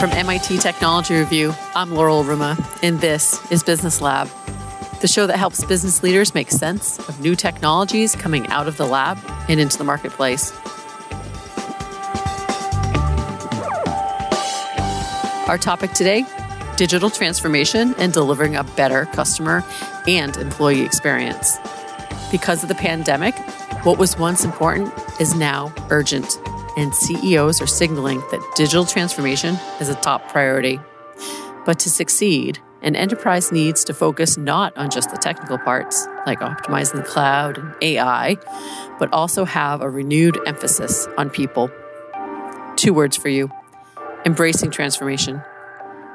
From MIT Technology Review, I'm Laurel Ruma, and this is Business Lab, the show that helps business leaders make sense of new technologies coming out of the lab and into the marketplace. Our topic today digital transformation and delivering a better customer and employee experience. Because of the pandemic, what was once important is now urgent and CEOs are signaling that digital transformation is a top priority. But to succeed, an enterprise needs to focus not on just the technical parts, like optimizing the cloud and AI, but also have a renewed emphasis on people. Two words for you embracing transformation.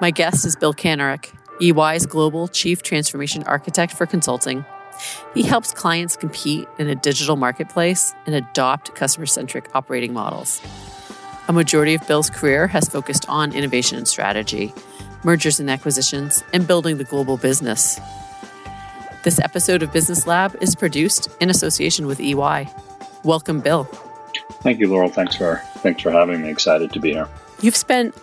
My guest is Bill Kanarick, EY's Global Chief Transformation Architect for Consulting. He helps clients compete in a digital marketplace and adopt customer centric operating models. A majority of Bill's career has focused on innovation and strategy, mergers and acquisitions, and building the global business. This episode of Business Lab is produced in association with EY. Welcome, Bill. Thank you, Laurel. Thanks for thanks for having me. Excited to be here. You've spent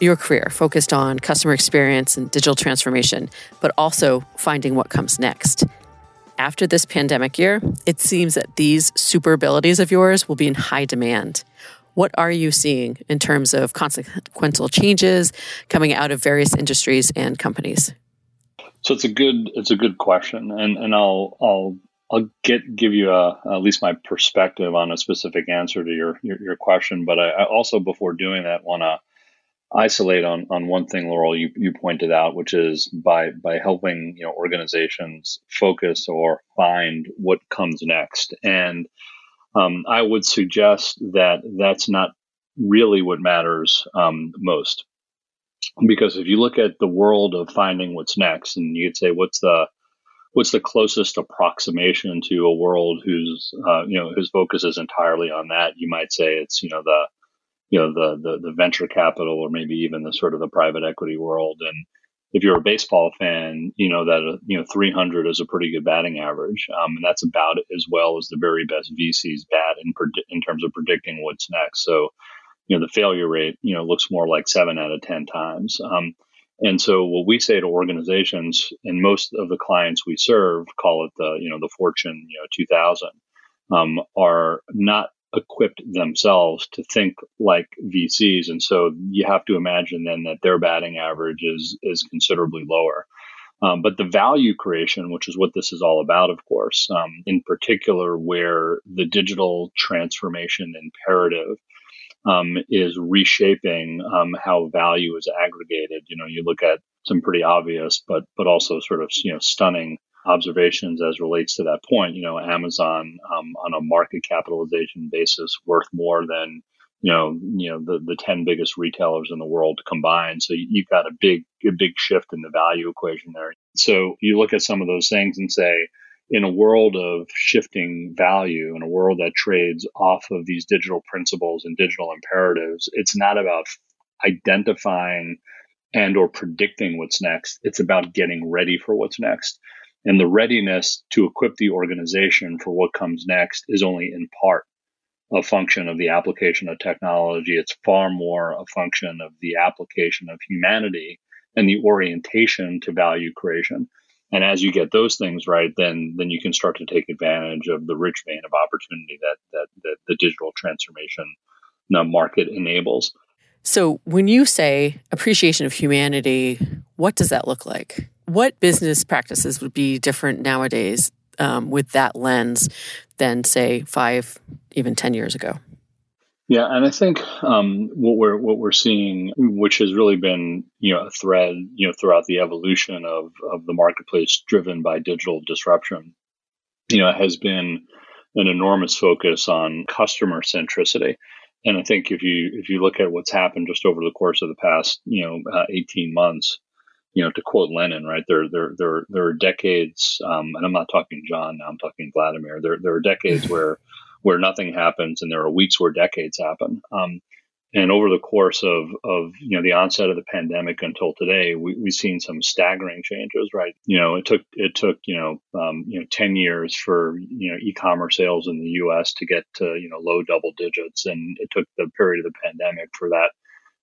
your career focused on customer experience and digital transformation, but also finding what comes next after this pandemic year, it seems that these super abilities of yours will be in high demand. What are you seeing in terms of consequential changes coming out of various industries and companies? So it's a good it's a good question, and and I'll I'll I'll get give you a, at least my perspective on a specific answer to your your, your question. But I, I, also before doing that want to isolate on on one thing, Laurel, you, you pointed out, which is by by helping you know organizations focus or find what comes next. And um, I would suggest that that's not really what matters um, most, because if you look at the world of finding what's next, and you'd say, what's the what's the closest approximation to a world whose uh, you know whose focus is entirely on that? You might say it's you know the you know the, the the venture capital or maybe even the sort of the private equity world. And if you're a baseball fan you know that uh, you know 300 is a pretty good batting average. Um, and that's about as well as the very best vcs bat in, in terms of predicting what's next. So you know the failure rate you know looks more like 7 out of 10 times. Um, and so what we say to organizations and most of the clients we serve call it the you know the fortune you know 2000 um, are not equipped themselves to think like VCs, and so you have to imagine then that their batting average is is considerably lower. Um, but the value creation, which is what this is all about, of course, um, in particular, where the digital transformation imperative um, is reshaping um, how value is aggregated. You know, you look at some pretty obvious, but but also sort of you know stunning observations as relates to that point. You know, Amazon um, on a market capitalization basis worth more than you know you know the the ten biggest retailers in the world combined. So you've got a big a big shift in the value equation there. So you look at some of those things and say. In a world of shifting value, in a world that trades off of these digital principles and digital imperatives, it's not about identifying and or predicting what's next. It's about getting ready for what's next. And the readiness to equip the organization for what comes next is only in part a function of the application of technology. It's far more a function of the application of humanity and the orientation to value creation. And as you get those things right, then then you can start to take advantage of the rich vein of opportunity that that, that the digital transformation uh, market enables. So when you say appreciation of humanity, what does that look like? What business practices would be different nowadays um, with that lens than, say, five, even ten years ago? Yeah, and I think um, what we're what we're seeing, which has really been you know a thread you know throughout the evolution of of the marketplace driven by digital disruption, you know, has been an enormous focus on customer centricity. And I think if you if you look at what's happened just over the course of the past you know uh, 18 months, you know, to quote Lenin, right? There, there, there, there are decades, um, and I'm not talking John now. I'm talking Vladimir. There, there are decades where, where nothing happens, and there are weeks where decades happen. Um, and over the course of, of you know the onset of the pandemic until today, we, we've seen some staggering changes. Right, you know, it took it took you know um, you know ten years for you know e-commerce sales in the U.S. to get to you know low double digits, and it took the period of the pandemic for that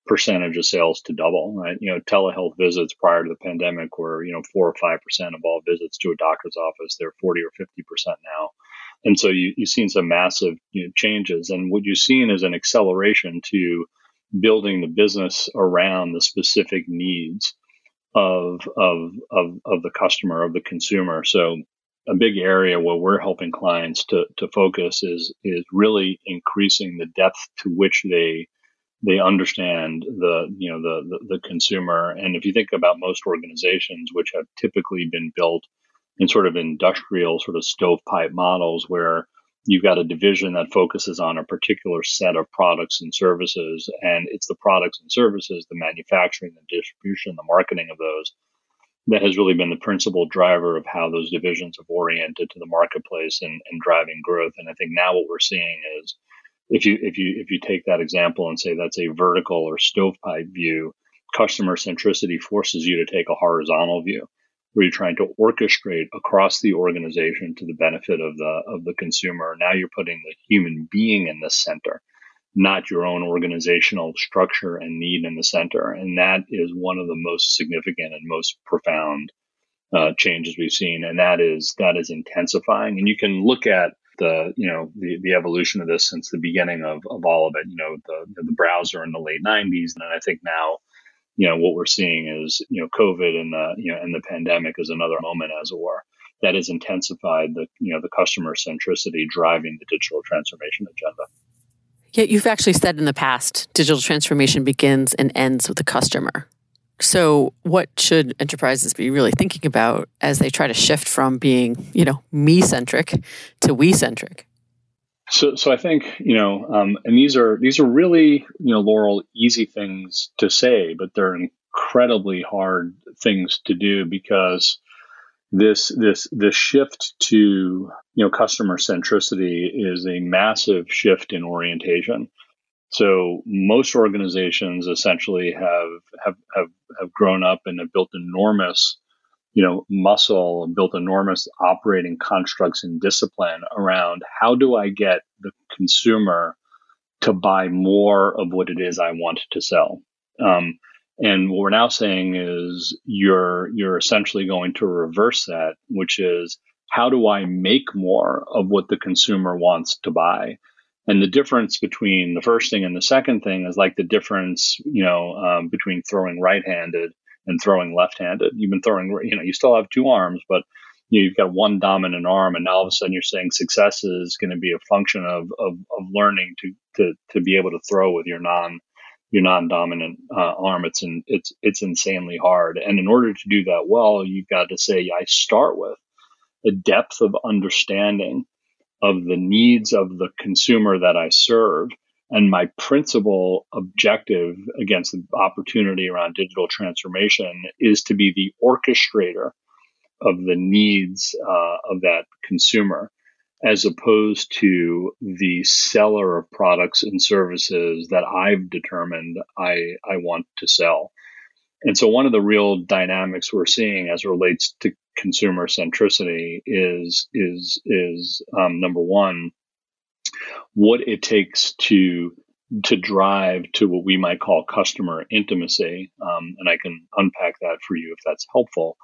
percentage of sales to double, right? You know, telehealth visits prior to the pandemic were, you know, four or 5% of all visits to a doctor's office. They're 40 or 50% now. And so you, you've seen some massive you know, changes. And what you've seen is an acceleration to building the business around the specific needs of, of, of, of the customer, of the consumer. So a big area where we're helping clients to, to focus is, is really increasing the depth to which they they understand the you know the, the, the consumer. And if you think about most organizations which have typically been built in sort of industrial sort of stovepipe models where you've got a division that focuses on a particular set of products and services and it's the products and services the manufacturing the distribution the marketing of those that has really been the principal driver of how those divisions have oriented to the marketplace and, and driving growth. And i think now what we're seeing is if you if you if you take that example and say that's a vertical or stovepipe view, customer centricity forces you to take a horizontal view where you're trying to orchestrate across the organization to the benefit of the of the consumer. Now you're putting the human being in the center, not your own organizational structure and need in the center. And that is one of the most significant and most profound uh, changes we've seen, and that is that is intensifying. And you can look at the you know the, the evolution of this since the beginning of, of all of it. You know the the browser in the late '90s, and I think now you know what we're seeing is you know COVID and the you know and the pandemic is another moment, as it were, that has intensified the you know the customer centricity driving the digital transformation agenda. Yeah, you've actually said in the past, digital transformation begins and ends with the customer. So, what should enterprises be really thinking about as they try to shift from being, you know, me centric to we centric? So, so I think you know, um, and these are these are really you know, Laurel, easy things to say, but they're incredibly hard things to do because this this this shift to you know customer centricity is a massive shift in orientation so most organizations essentially have, have, have, have grown up and have built enormous, you know, muscle and built enormous operating constructs and discipline around how do I get the consumer to buy more of what it is I want to sell. Um, and what we're now saying is you're you're essentially going to reverse that, which is how do I make more of what the consumer wants to buy? And the difference between the first thing and the second thing is like the difference, you know, um, between throwing right-handed and throwing left-handed. You've been throwing, you know, you still have two arms, but you know, you've got one dominant arm, and now all of a sudden you're saying success is going to be a function of, of, of learning to, to to be able to throw with your non your non-dominant uh, arm. It's in, it's it's insanely hard, and in order to do that well, you've got to say I start with a depth of understanding of the needs of the consumer that I serve. And my principal objective against the opportunity around digital transformation is to be the orchestrator of the needs uh, of that consumer, as opposed to the seller of products and services that I've determined I, I want to sell. And so one of the real dynamics we're seeing as relates to consumer centricity is is is um, number one what it takes to to drive to what we might call customer intimacy, um, and I can unpack that for you if that's helpful.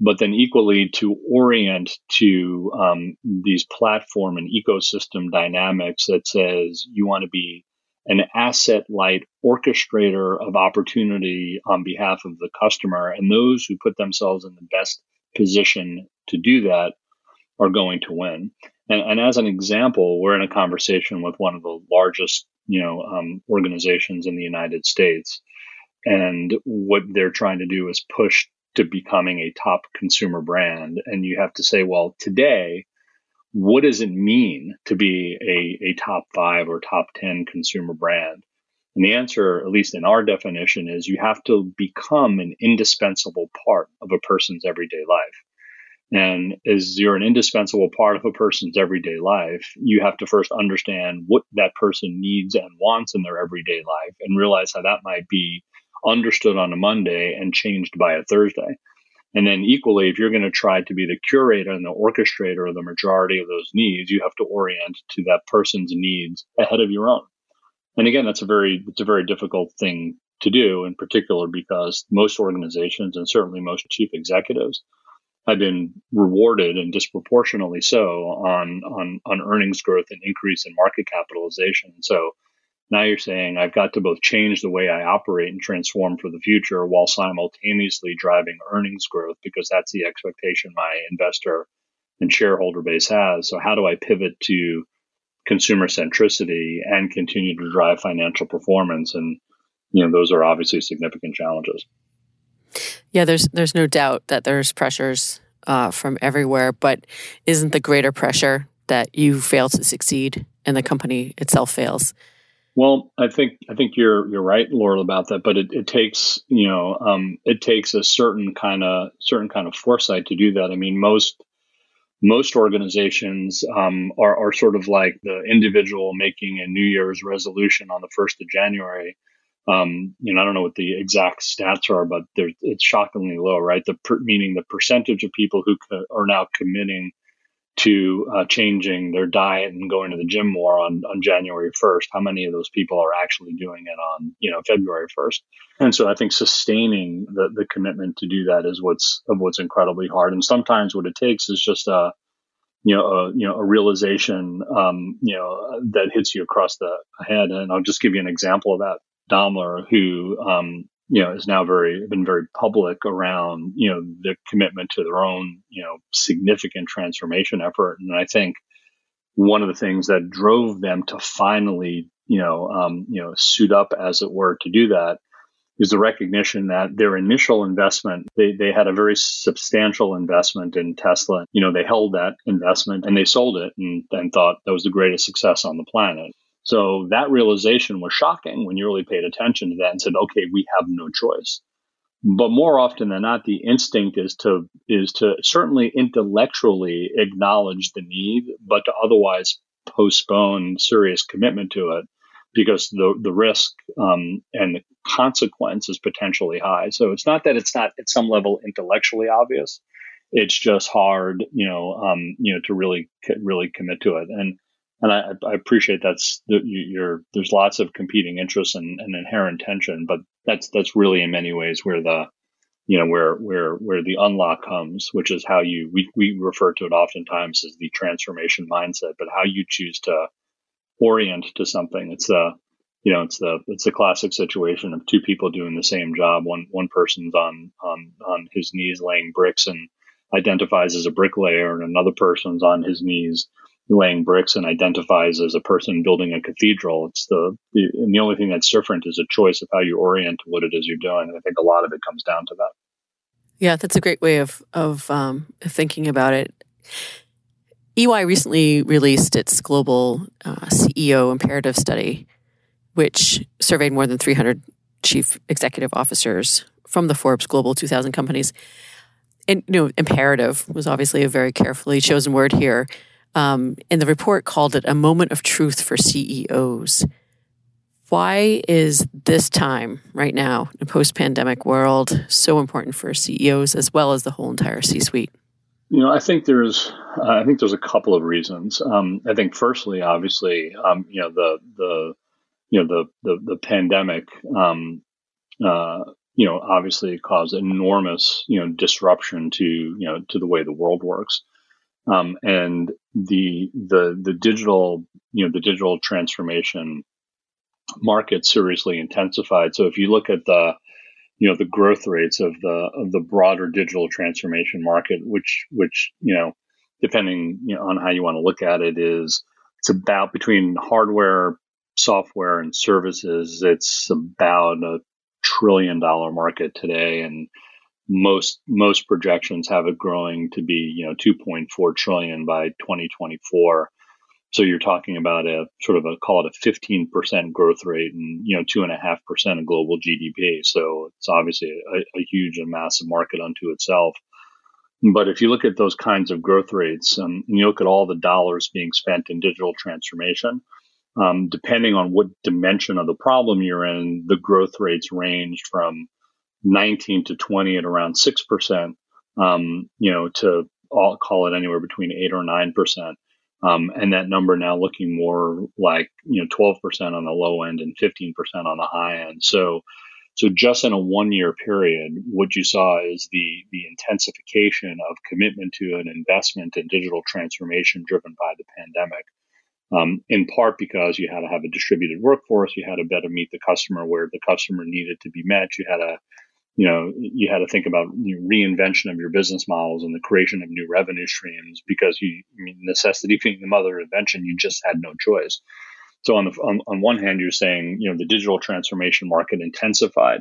But then equally to orient to um, these platform and ecosystem dynamics that says you want to be an asset light orchestrator of opportunity on behalf of the customer. And those who put themselves in the best position to do that are going to win. And, and as an example, we're in a conversation with one of the largest, you know, um, organizations in the United States. And what they're trying to do is push to becoming a top consumer brand. And you have to say, well, today, what does it mean to be a, a top five or top 10 consumer brand? And the answer, at least in our definition, is you have to become an indispensable part of a person's everyday life. And as you're an indispensable part of a person's everyday life, you have to first understand what that person needs and wants in their everyday life and realize how that might be understood on a Monday and changed by a Thursday. And then equally, if you're going to try to be the curator and the orchestrator of the majority of those needs, you have to orient to that person's needs ahead of your own. And again, that's a very, it's a very difficult thing to do, in particular because most organizations and certainly most chief executives have been rewarded and disproportionately so on on on earnings growth and increase in market capitalization. So now you're saying I've got to both change the way I operate and transform for the future while simultaneously driving earnings growth because that's the expectation my investor and shareholder base has. So how do I pivot to consumer centricity and continue to drive financial performance? And you know, those are obviously significant challenges. Yeah, there's there's no doubt that there's pressures uh, from everywhere, but isn't the greater pressure that you fail to succeed and the company itself fails? Well, I think I think you're you're right, Laurel, about that. But it, it takes you know um, it takes a certain kind of certain kind of foresight to do that. I mean, most most organizations um, are, are sort of like the individual making a New Year's resolution on the first of January. Um, you know, I don't know what the exact stats are, but it's shockingly low, right? The per, meaning the percentage of people who co- are now committing to uh, changing their diet and going to the gym more on, on January 1st, how many of those people are actually doing it on, you know, February 1st? And so I think sustaining the, the commitment to do that is what's, of what's incredibly hard. And sometimes what it takes is just a, you know, a, you know, a realization, um, you know, that hits you across the head. And I'll just give you an example of that. Daimler, who, um, you know, is now very been very public around you know the commitment to their own you know significant transformation effort, and I think one of the things that drove them to finally you know um, you know suit up as it were to do that is the recognition that their initial investment they, they had a very substantial investment in tesla. You know they held that investment and they sold it and, and thought that was the greatest success on the planet so that realization was shocking when you really paid attention to that and said, okay, we have no choice. But more often than not, the instinct is to is to certainly intellectually acknowledge the need, but to otherwise postpone serious commitment to it because the the risk um, and the consequence is potentially high. So it's not that it's not at some level intellectually obvious; it's just hard, you know, um, you know, to really really commit to it. And and I, I appreciate that's you're, there's lots of competing interests and, and, inherent tension, but that's that's really in many ways where the you know where where where the unlock comes, which is how you we we refer to it oftentimes as the transformation mindset, but how you choose to orient to something. It's the you know it's the it's the classic situation of two people doing the same job. One one person's on on on his knees laying bricks and identifies as a bricklayer, and another person's on his knees laying bricks and identifies as a person building a cathedral. It's the, the and the only thing that's different is a choice of how you orient what it is you're doing. And I think a lot of it comes down to that. Yeah, that's a great way of of um, thinking about it. EY recently released its global uh, CEO imperative study, which surveyed more than 300 chief executive officers from the Forbes Global 2000 companies. And you know, imperative was obviously a very carefully chosen word here um, and the report called it a moment of truth for CEOs. Why is this time right now in a post pandemic world so important for CEOs as well as the whole entire C suite? You know, I think there's, uh, I think there's a couple of reasons. Um, I think, firstly, obviously, um, you know, the the, you know, the the, the pandemic, um, uh, you know, obviously caused enormous, you know, disruption to, you know, to the way the world works. Um, and the the the digital you know the digital transformation market seriously intensified. So if you look at the you know the growth rates of the of the broader digital transformation market, which which you know depending you know, on how you want to look at it, is it's about between hardware, software, and services. It's about a trillion dollar market today, and most most projections have it growing to be you know 2.4 trillion by 2024 so you're talking about a sort of a call it a 15% growth rate and you know two and a half percent of global gdp so it's obviously a, a, huge and massive market unto itself. But if you look at those kinds of growth rates um, and you look at all the dollars being spent in digital transformation um, depending on what dimension of the problem you're in the growth rates range from 19 to 20 at around 6%, um, you know, to all, call it anywhere between 8 or 9%. Um, and that number now looking more like, you know, 12% on the low end and 15% on the high end. So So just in a one year period, what you saw is the, the intensification of commitment to an investment in digital transformation driven by the pandemic. Um, in part because you had to have a distributed workforce, you had to better meet the customer where the customer needed to be met, you had to you know, you had to think about you know, reinvention of your business models and the creation of new revenue streams because you, I mean, necessity being the mother of invention, you just had no choice. So on the on, on one hand, you're saying you know the digital transformation market intensified.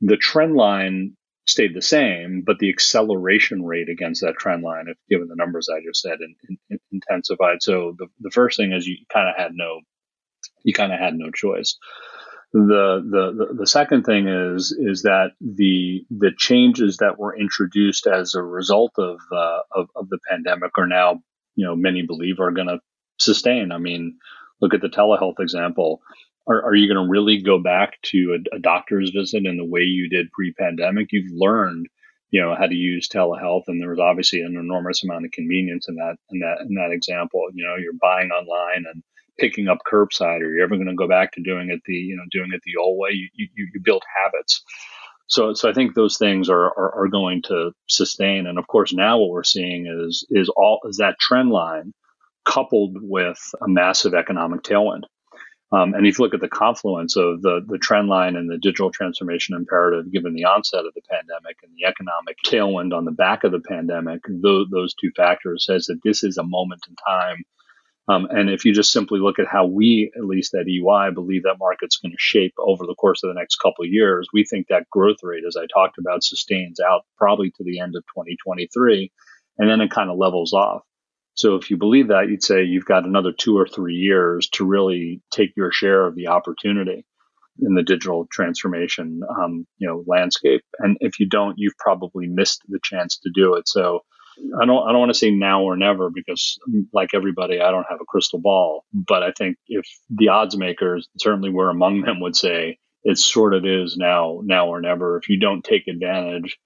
The trend line stayed the same, but the acceleration rate against that trend line, if given the numbers I just said, in, in, intensified. So the, the first thing is you kind of had no, you kind of had no choice. The, the the second thing is is that the the changes that were introduced as a result of uh, of, of the pandemic are now you know many believe are going to sustain. I mean, look at the telehealth example. Are, are you going to really go back to a, a doctor's visit in the way you did pre-pandemic? You've learned you know how to use telehealth and there was obviously an enormous amount of convenience in that in that in that example you know you're buying online and picking up curbside or you're ever going to go back to doing it the you know doing it the old way you you, you build habits. So so i think those things are, are, are going to sustain. And of course now what we're seeing is is all is that trend line coupled with a massive economic tailwind. Um, and if you look at the confluence of the, the trend line and the digital transformation imperative, given the onset of the pandemic and the economic tailwind on the back of the pandemic, those, those two factors says that this is a moment in time um, and if you just simply look at how we, at least at EY, believe that market's going to shape over the course of the next couple of years, we think that growth rate, as I talked about, sustains out probably to the end of 2023, and then it kind of levels off. So if you believe that, you'd say you've got another two or three years to really take your share of the opportunity in the digital transformation, um, you know, landscape. And if you don't, you've probably missed the chance to do it. So I don't I don't want to say now or never because like everybody I don't have a crystal ball but I think if the odds makers certainly we're among them would say it sort of is now now or never. If you don't take advantage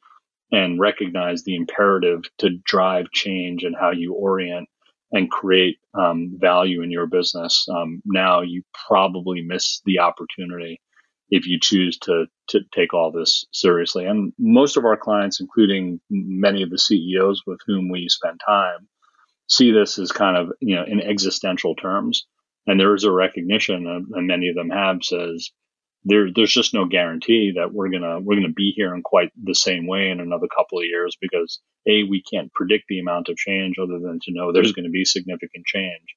and recognize the imperative to drive change and how you orient and create um, value in your business um, now you probably miss the opportunity if you choose to to take all this seriously. And most of our clients, including many of the CEOs with whom we spend time, see this as kind of you know in existential terms. And there is a recognition, and many of them have says there there's just no guarantee that we're gonna we're gonna be here in quite the same way in another couple of years because a we can't predict the amount of change other than to know there's mm-hmm. going to be significant change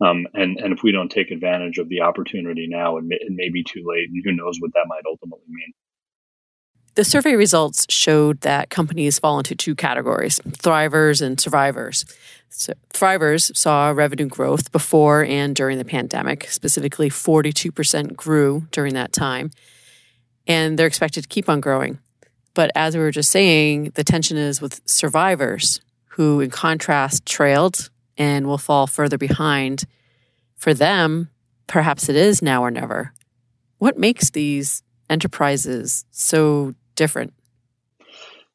um, and, and if we don't take advantage of the opportunity now, it may, it may be too late. And who knows what that might ultimately mean. The survey results showed that companies fall into two categories thrivers and survivors. So, thrivers saw revenue growth before and during the pandemic. Specifically, 42% grew during that time, and they're expected to keep on growing. But as we were just saying, the tension is with survivors, who, in contrast, trailed and will fall further behind. For them, perhaps it is now or never. What makes these enterprises so different?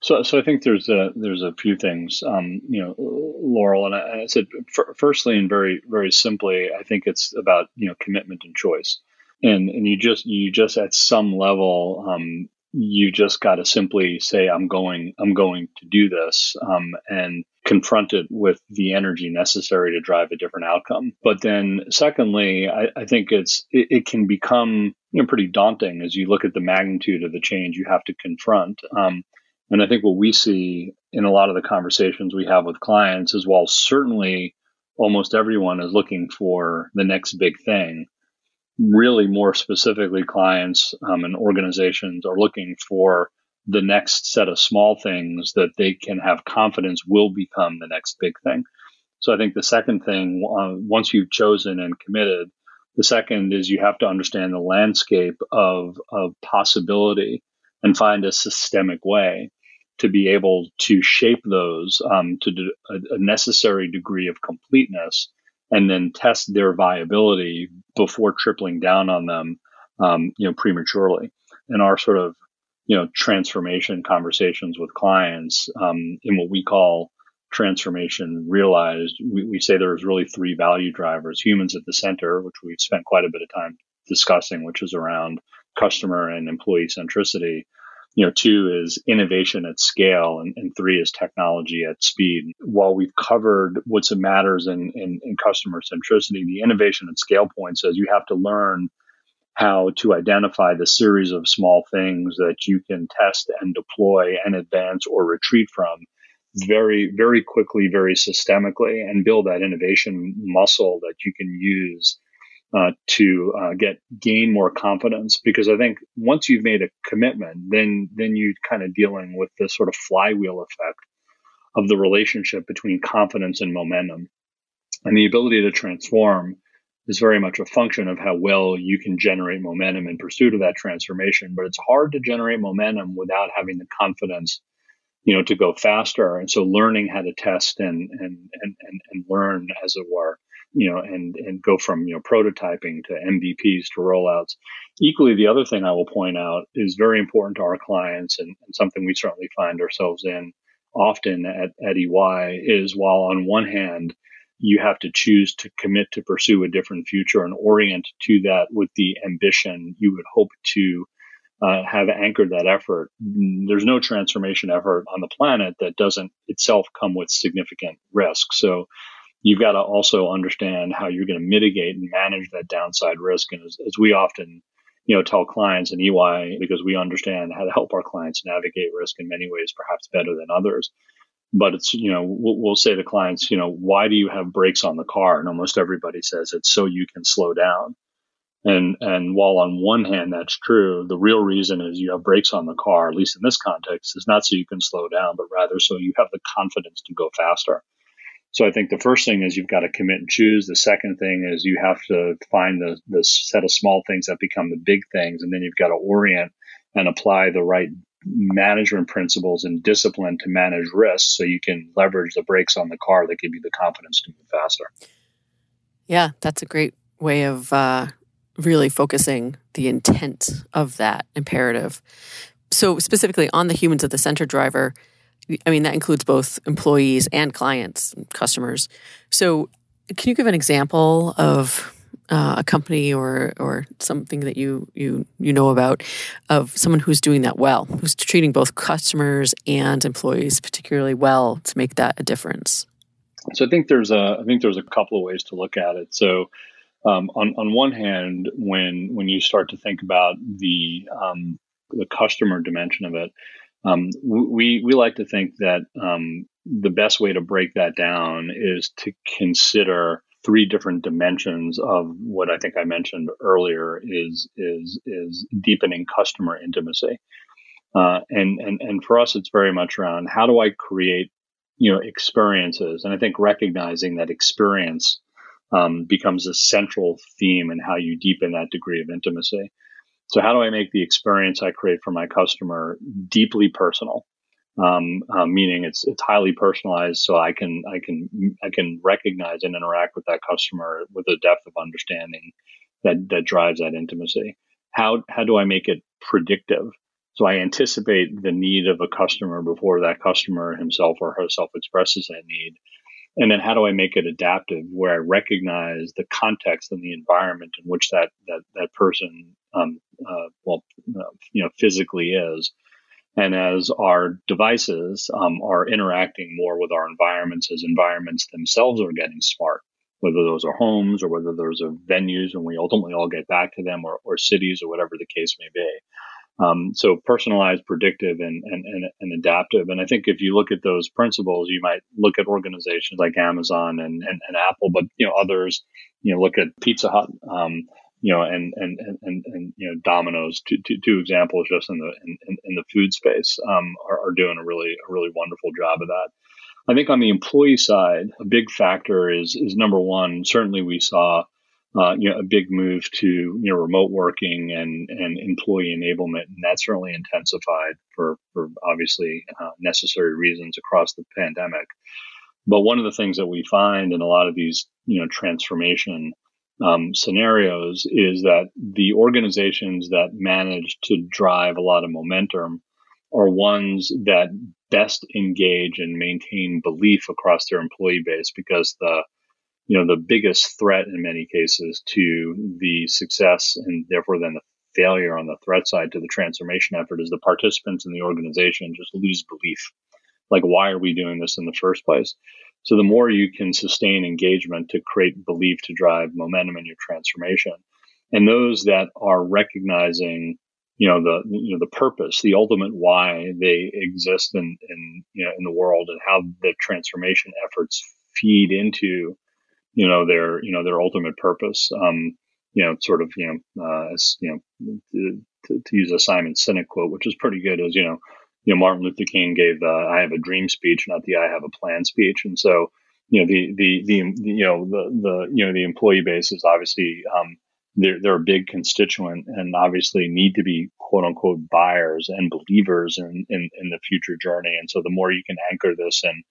So, so I think there's a there's a few things, um, you know, Laurel, and I, I said f- firstly and very very simply, I think it's about you know commitment and choice, and and you just you just at some level, um, you just got to simply say I'm going I'm going to do this, um, and confront it with the energy necessary to drive a different outcome. But then, secondly, I, I think it's it, it, can become you know pretty daunting as you look at the magnitude of the change you have to confront. Um, and I think what we see in a lot of the conversations we have with clients is while certainly almost everyone is looking for the next big thing, really more specifically, clients um, and organizations are looking for the next set of small things that they can have confidence will become the next big thing. So I think the second thing, uh, once you've chosen and committed, the second is you have to understand the landscape of, of possibility and find a systemic way to be able to shape those um, to a, a necessary degree of completeness and then test their viability before tripling down on them, um, you know, prematurely. And our sort of you know transformation conversations with clients um, in what we call transformation realized we, we say there's really three value drivers humans at the center which we've spent quite a bit of time discussing which is around customer and employee centricity. You know, two is innovation at scale, and, and three is technology at speed. While we've covered what's matters in, in, in customer centricity, the innovation at scale point says you have to learn how to identify the series of small things that you can test and deploy and advance or retreat from very, very quickly, very systemically, and build that innovation muscle that you can use uh, to uh, get gain more confidence. Because I think once you've made a commitment, then then you're kind of dealing with this sort of flywheel effect of the relationship between confidence and momentum, and the ability to transform is very much a function of how well you can generate momentum in pursuit of that transformation. But it's hard to generate momentum without having the confidence, you know, to go faster. And so learning how to test and and and and, and learn, as it were, you know, and and go from you know prototyping to MVPs to rollouts. Equally, the other thing I will point out is very important to our clients and, and something we certainly find ourselves in often at, at EY is while on one hand you have to choose to commit to pursue a different future and orient to that with the ambition you would hope to uh, have anchored that effort. There's no transformation effort on the planet that doesn't itself come with significant risk. So you've got to also understand how you're going to mitigate and manage that downside risk. And as, as we often you know, tell clients in EY because we understand how to help our clients navigate risk in many ways, perhaps better than others but it's you know we'll, we'll, say to clients you know why do you have brakes on the car? And almost everybody says it's so you can slow down. And and while on one hand that's true the real reason is you have brakes on the car at least in this context is not so you can slow down but rather so you have the confidence to go faster. So i think the first thing is you've got to commit and choose. The second thing is you have to find the, the set of small things that become the big things and then you've got to orient and apply the right management principles and discipline to manage risks so you can leverage the brakes on the car that give you the confidence to move faster. Yeah, that's a great way of uh, really focusing the intent of that imperative. So, specifically on the humans at the center driver, I mean, that includes both employees and clients, customers. So, can you give an example of uh, a company or or something that you you you know about of someone who's doing that well, who's treating both customers and employees particularly well to make that a difference? So I think there's a I think there's a couple of ways to look at it. So um, on on one hand, when when you start to think about the um, the customer dimension of it, um, we we like to think that um, the best way to break that down is to consider three different dimensions of what I think I mentioned earlier is is is deepening customer intimacy. Uh, and and and for us, it's very much around how do I create you know experiences, and I think recognizing that experience um, becomes a central theme in how you deepen that degree of intimacy. So how do I make the experience I create for my customer deeply personal? Um, uh, meaning it's it's highly personalized, so I can I can I can recognize and interact with that customer with a depth of understanding that that drives that intimacy. How how do I make it predictive? So I anticipate the need of a customer before that customer himself or herself expresses that need. And then how do I make it adaptive where I recognize the context and the environment in which that, that, that person, um, uh, well, uh, you know, physically is and as our devices um, are interacting more with our environments, as environments themselves are getting smart, whether those are homes or whether those are venues, and we ultimately all get back to them, or, or cities, or whatever the case may be. Um, so personalized, predictive, and, and, and, and, adaptive. And I think if you look at those principles, you might look at organizations like Amazon and, and, and Apple, but you know others. You know, look at Pizza Hut. Um, you know, and and and and, you know, Domino's, two, two, two examples just in the in, in the food space, um, are, are doing a really a really wonderful job of that. I think on the employee side, a big factor is is number one. Certainly, we saw uh, you know a big move to you know remote working and and employee enablement, and that certainly intensified for for obviously uh, necessary reasons across the pandemic. But one of the things that we find in a lot of these you know transformation um, scenarios is that the organizations that manage to drive a lot of momentum are ones that best engage and maintain belief across their employee base because the you know the biggest threat in many cases to the success and therefore then the failure on the threat side to the transformation effort is the participants in the organization just lose belief. Like, why are we doing this in the first place? So the more you can sustain engagement to create belief to drive momentum in your transformation, and those that are recognizing, you know, the you know the purpose, the ultimate why they exist in in you know in the world, and how the transformation efforts feed into, you know, their you know their ultimate purpose. Um, you know, sort of, you know, uh, as you know, to, to, use a Simon Sinek quote, which is pretty good, is you know, you know, Martin Luther King gave the "I have a dream" speech, not the "I have a plan" speech, and so you know the the the, you know the the you know the employee base is obviously um, they're they're a big constituent and obviously need to be quote unquote buyers and believers in in, in the future journey, and so the more you can anchor this in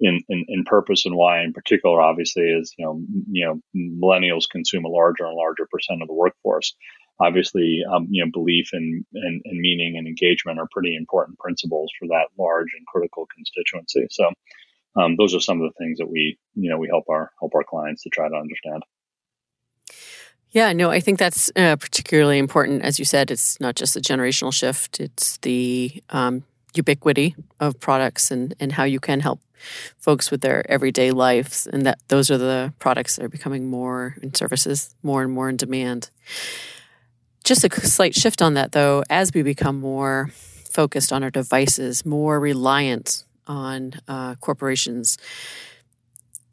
in, in, in purpose and why in particular obviously is you know you know millennials consume a larger and larger percent of the workforce obviously, um, you know, belief and, and, and, meaning and engagement are pretty important principles for that large and critical constituency. So, um, those are some of the things that we, you know, we help our help our clients to try to understand. Yeah, no, I think that's uh, particularly important. As you said, it's not just a generational shift; it's the um, ubiquity of products and and how you can help folks with their everyday lives, and that those are the products that are becoming more and services more and more in demand. Just a slight shift on that, though, as we become more focused on our devices, more reliant on uh, corporations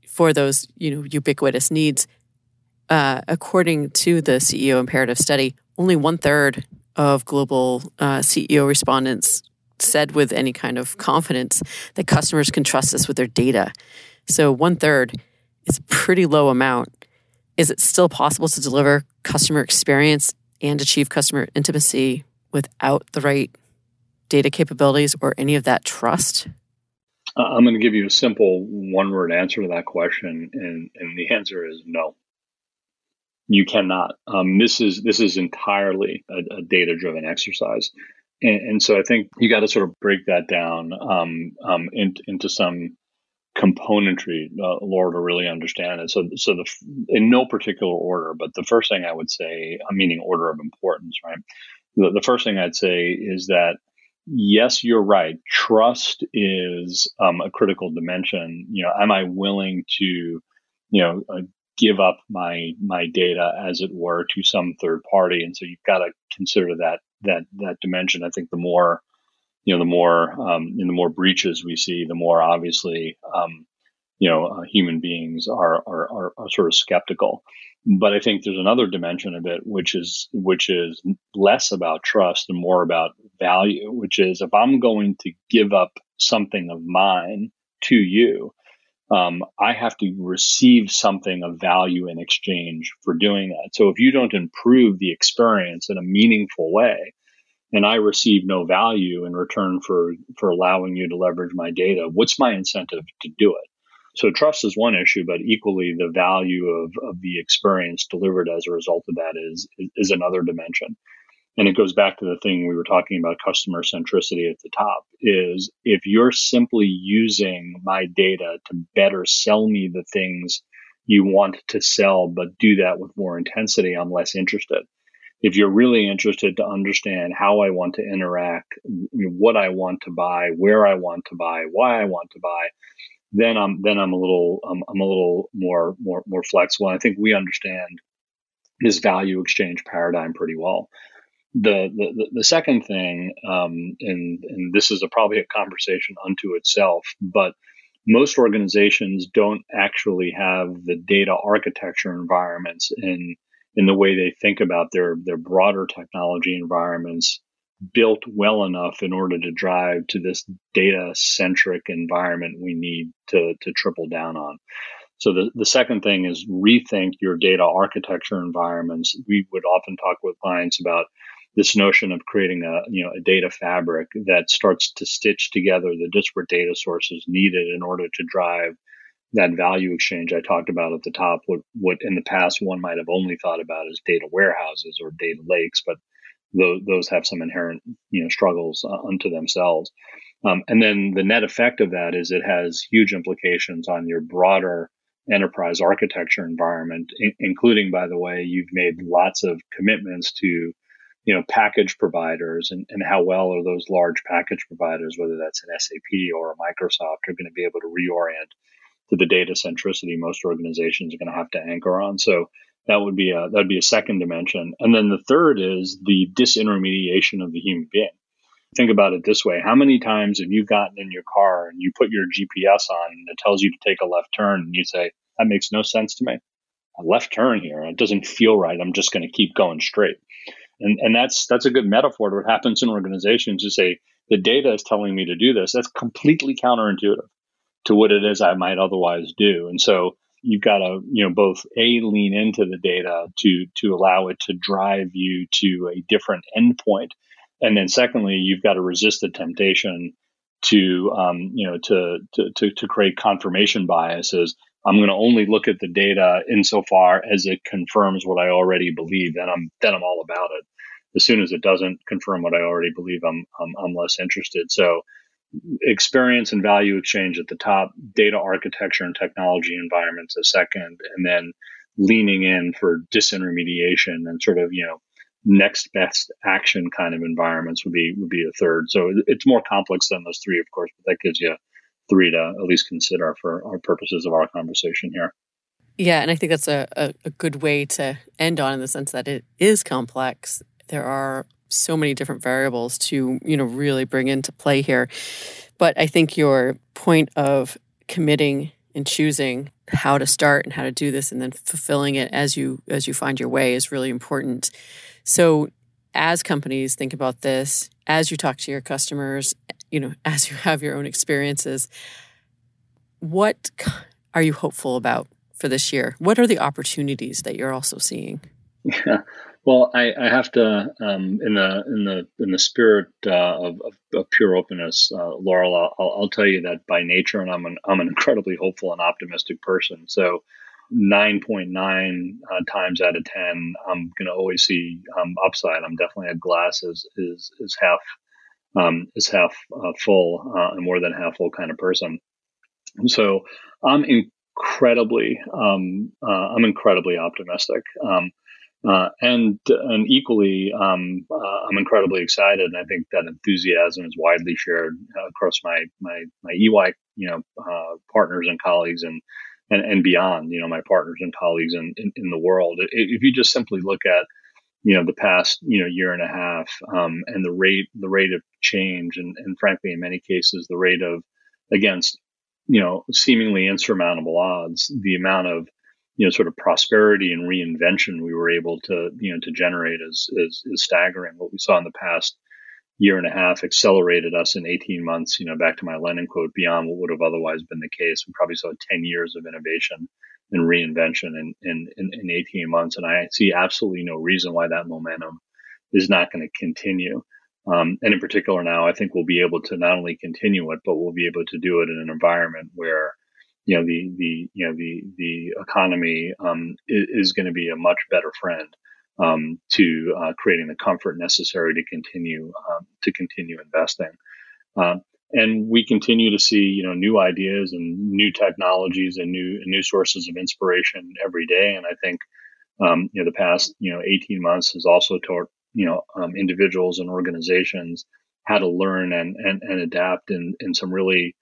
for those you know ubiquitous needs. Uh, according to the CEO Imperative study, only one third of global uh, CEO respondents said with any kind of confidence that customers can trust us with their data. So one third is a pretty low amount. Is it still possible to deliver customer experience and achieve customer intimacy without the right data capabilities or any of that trust? Uh, I'm going to give you a simple one word answer to that question, and, and the answer is no. You cannot. Um, this is this is entirely a, a data driven exercise, and, and, so I think you got to sort of break that down um, um, in, into some componentry, uh, Laura, to really understand it. So, so the in no particular order, but the first thing I would say, uh, meaning order of importance, right? The, the first thing I'd say is that yes, you're right. Trust is um, a critical dimension. You know, am I willing to, you know, uh, give up my my data, as it were, to some third party? And so you've got to consider that that that dimension. I think the more you know, the more um, the more breaches we see, the more obviously um, you know uh, human beings are, are, are are sort of skeptical. But I think there's another dimension of it, which is which is less about trust and more about value. Which is if I'm going to give up something of mine to you, um, I have to receive something of value in exchange for doing that. So if you don't improve the experience in a meaningful way, and I receive no value in return for for allowing you to leverage my data, what's my incentive to do it? So trust is one issue, but equally the value of, of the experience delivered as a result of that is is another dimension. And it goes back to the thing we were talking about customer centricity at the top is if you're simply using my data to better sell me the things you want to sell, but do that with more intensity, I'm less interested if you're really interested to understand how I want to interact, what I want to buy, where I want to buy, why I want to buy, then I'm then I'm a little um, I'm a little more more more flexible. I think we understand this value exchange paradigm pretty well. The the, the second thing, um, and and this is a, probably a conversation unto itself, but most organizations don't actually have the data architecture environments in in the way they think about their their broader technology environments built well enough in order to drive to this data centric environment we need to to triple down on. So the, the second thing is rethink your data architecture environments. We would often talk with clients about this notion of creating a you know a data fabric that starts to stitch together the disparate data sources needed in order to drive that value exchange I talked about at the top, what, what in the past one might have only thought about as data warehouses or data lakes, but those, those have some inherent you know struggles uh, unto themselves. Um, and then the net effect of that is it has huge implications on your broader enterprise architecture environment, I- including, by the way, you've made lots of commitments to you know, package providers and, and how well are those large package providers, whether that's an SAP or a Microsoft, are going to be able to reorient to the data centricity most organizations are going to have to anchor on. So that would be a that would be a second dimension. And then the third is the disintermediation of the human being. Think about it this way: How many times have you gotten in your car and you put your GPS on and it tells you to take a left turn, and you say that makes no sense to me? A left turn here, it doesn't feel right. I'm just going to keep going straight. And and that's that's a good metaphor to what happens in organizations. To say the data is telling me to do this. That's completely counterintuitive to what it is I might otherwise do. And so you've got to you know both a lean into the data to to allow it to drive you to a different endpoint. And then secondly you've got to resist the temptation to um, you know to, to to to create confirmation biases. I'm going to only look at the data insofar as it confirms what i already believe then i'm then i'm all about it. As soon as it doesn't confirm what i already believe i'm i'm, I'm less interested. So experience and value exchange at the top, data architecture and technology environments a second, and then leaning in for disintermediation and sort of, you know, next best action kind of environments would be would be a third. So it's more complex than those three, of course, but that gives you three to at least consider for our purposes of our conversation here. Yeah, and I think that's a, a, a good way to end on in the sense that it is complex. There are so many different variables to, you know, really bring into play here. But I think your point of committing and choosing how to start and how to do this and then fulfilling it as you as you find your way is really important. So as companies think about this, as you talk to your customers, you know, as you have your own experiences, what are you hopeful about for this year? What are the opportunities that you're also seeing? Yeah. Well, I, I have to, um, in the in the in the spirit uh, of, of, pure openness, uh, Laurel, I'll, I'll, tell you that by nature, and I'm an I'm an incredibly hopeful and optimistic person. So, nine point nine uh, times out of ten, I'm going to always see um, upside. I'm definitely a glass is is is half um, is half uh, full uh, and more than half full kind of person. So, I'm incredibly um, uh, I'm incredibly optimistic. Um, uh, and and equally, um, uh, I'm incredibly excited, and I think that enthusiasm is widely shared uh, across my my my EY you know uh, partners and colleagues and, and and beyond. You know, my partners and colleagues in in, in the world. If you just simply look at you know the past you know year and a half um, and the rate the rate of change and, and frankly in many cases the rate of against you know seemingly insurmountable odds the amount of you know sort of prosperity and reinvention we were able to you know to generate is is, is staggering. What we saw in the past year and a half accelerated us in 18 months. You know, back to my Lennon quote, beyond what would have otherwise been the case. We probably saw 10 years of innovation and reinvention in in, in, in 18 months, and I see absolutely no reason why that momentum is not going to continue. Um, and in particular, now I think we'll be able to not only continue it, but we'll be able to do it in an environment where you know the the you know the the economy um, is, is going to be a much better friend um, to uh, creating the comfort necessary to continue um, to continue investing. Um, and we continue to see you know new ideas and new technologies and new and new sources of inspiration every day. And I think um, you know the past you know 18 months has also taught you know um, individuals and organizations how to learn and and, and adapt in in some really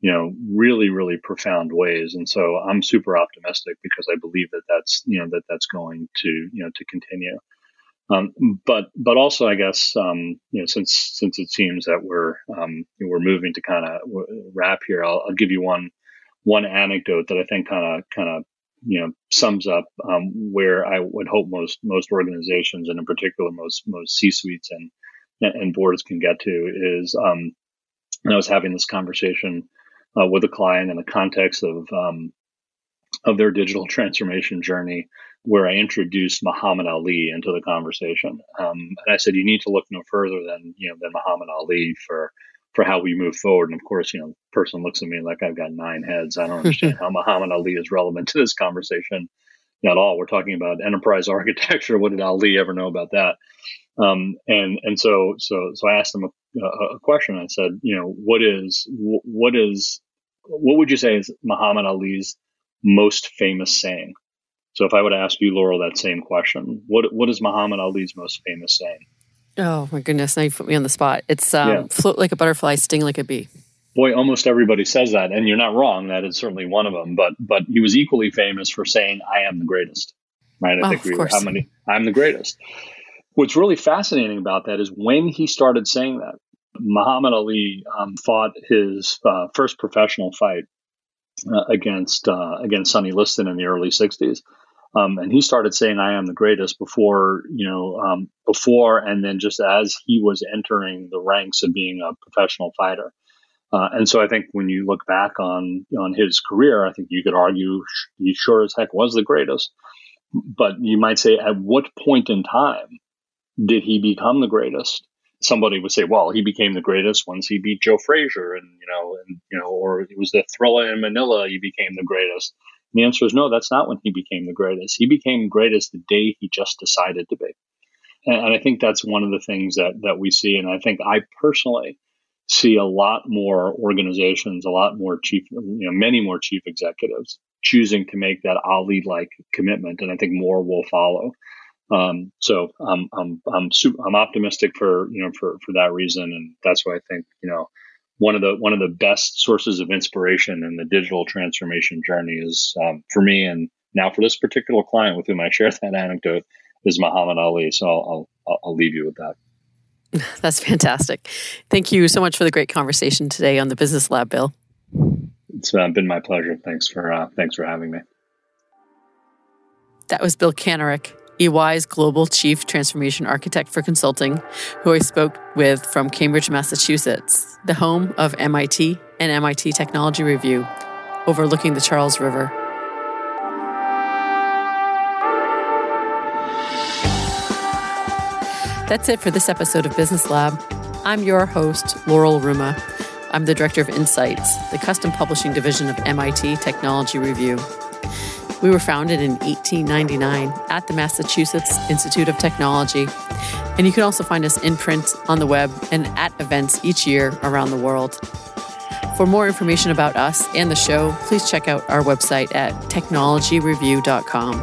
you know, really, really profound ways. And so I'm super optimistic because I believe that that's, you know, that that's going to, you know, to continue. Um, but, but also, I guess, um, you know, since, since it seems that we're, um, we're moving to kind of wrap here, I'll, I'll, give you one, one anecdote that I think kind of, kind of, you know, sums up, um, where I would hope most, most organizations and in particular most, most C-suites and, and boards can get to is, um, I was having this conversation uh, with a client in the context of um, of their digital transformation journey, where I introduced Muhammad Ali into the conversation. Um, and I said, you need to look no further than you know than Muhammad Ali for for how we move forward. And of course, you know, the person looks at me like I've got nine heads. I don't understand how Muhammad Ali is relevant to this conversation at all. We're talking about enterprise architecture. What did Ali ever know about that? Um, and and so so so I asked him a, a, question. I said, you know, what is what is what would you say is Muhammad Ali's most famous saying? So if I would ask you, Laurel, that same question, what what is Muhammad Ali's most famous saying? Oh my goodness! Now you put me on the spot. It's um, yeah. float like a butterfly, sting like a bee. Boy, almost everybody says that, and you're not wrong. That is certainly one of them. But but he was equally famous for saying, "I am the greatest." Right? I oh, think we were how many? I'm the greatest. What's really fascinating about that is when he started saying that. Muhammad Ali um, fought his uh, first professional fight uh, against uh, against Sonny Liston in the early '60s, um, and he started saying, "I am the greatest" before you know um, before and then just as he was entering the ranks of being a professional fighter. Uh, and so I think when you look back on on his career, I think you could argue he sure as heck was the greatest. But you might say, at what point in time did he become the greatest? Somebody would say, well, he became the greatest once he beat Joe Frazier, and you know, and you know, or it was the Thrilla in Manila. He became the greatest. And the answer is no. That's not when he became the greatest. He became greatest the day he just decided to be. And, and I think that's one of the things that that we see. And I think I personally see a lot more organizations, a lot more chief, you know, many more chief executives choosing to make that Ali like commitment. And I think more will follow. Um, so I'm, I'm, I'm, super, I'm optimistic for, you know, for, for that reason. And that's why I think, you know, one of the, one of the best sources of inspiration in the digital transformation journey is, um, for me and now for this particular client with whom I share that anecdote is Muhammad Ali. So I'll, I'll, I'll leave you with that. That's fantastic. Thank you so much for the great conversation today on the Business Lab, Bill. It's uh, been my pleasure. Thanks for uh, thanks for having me. That was Bill Kanarick, EY's Global Chief Transformation Architect for Consulting, who I spoke with from Cambridge, Massachusetts, the home of MIT and MIT Technology Review, overlooking the Charles River. That's it for this episode of Business Lab. I'm your host, Laurel Ruma. I'm the Director of Insights, the custom publishing division of MIT Technology Review. We were founded in 1899 at the Massachusetts Institute of Technology, and you can also find us in print, on the web, and at events each year around the world. For more information about us and the show, please check out our website at technologyreview.com.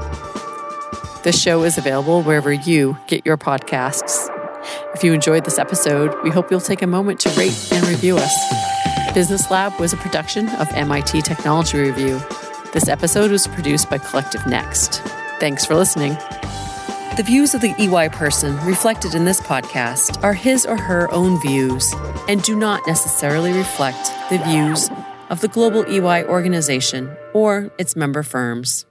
This show is available wherever you get your podcasts. If you enjoyed this episode, we hope you'll take a moment to rate and review us. Business Lab was a production of MIT Technology Review. This episode was produced by Collective Next. Thanks for listening. The views of the EY person reflected in this podcast are his or her own views and do not necessarily reflect the views of the global EY organization or its member firms.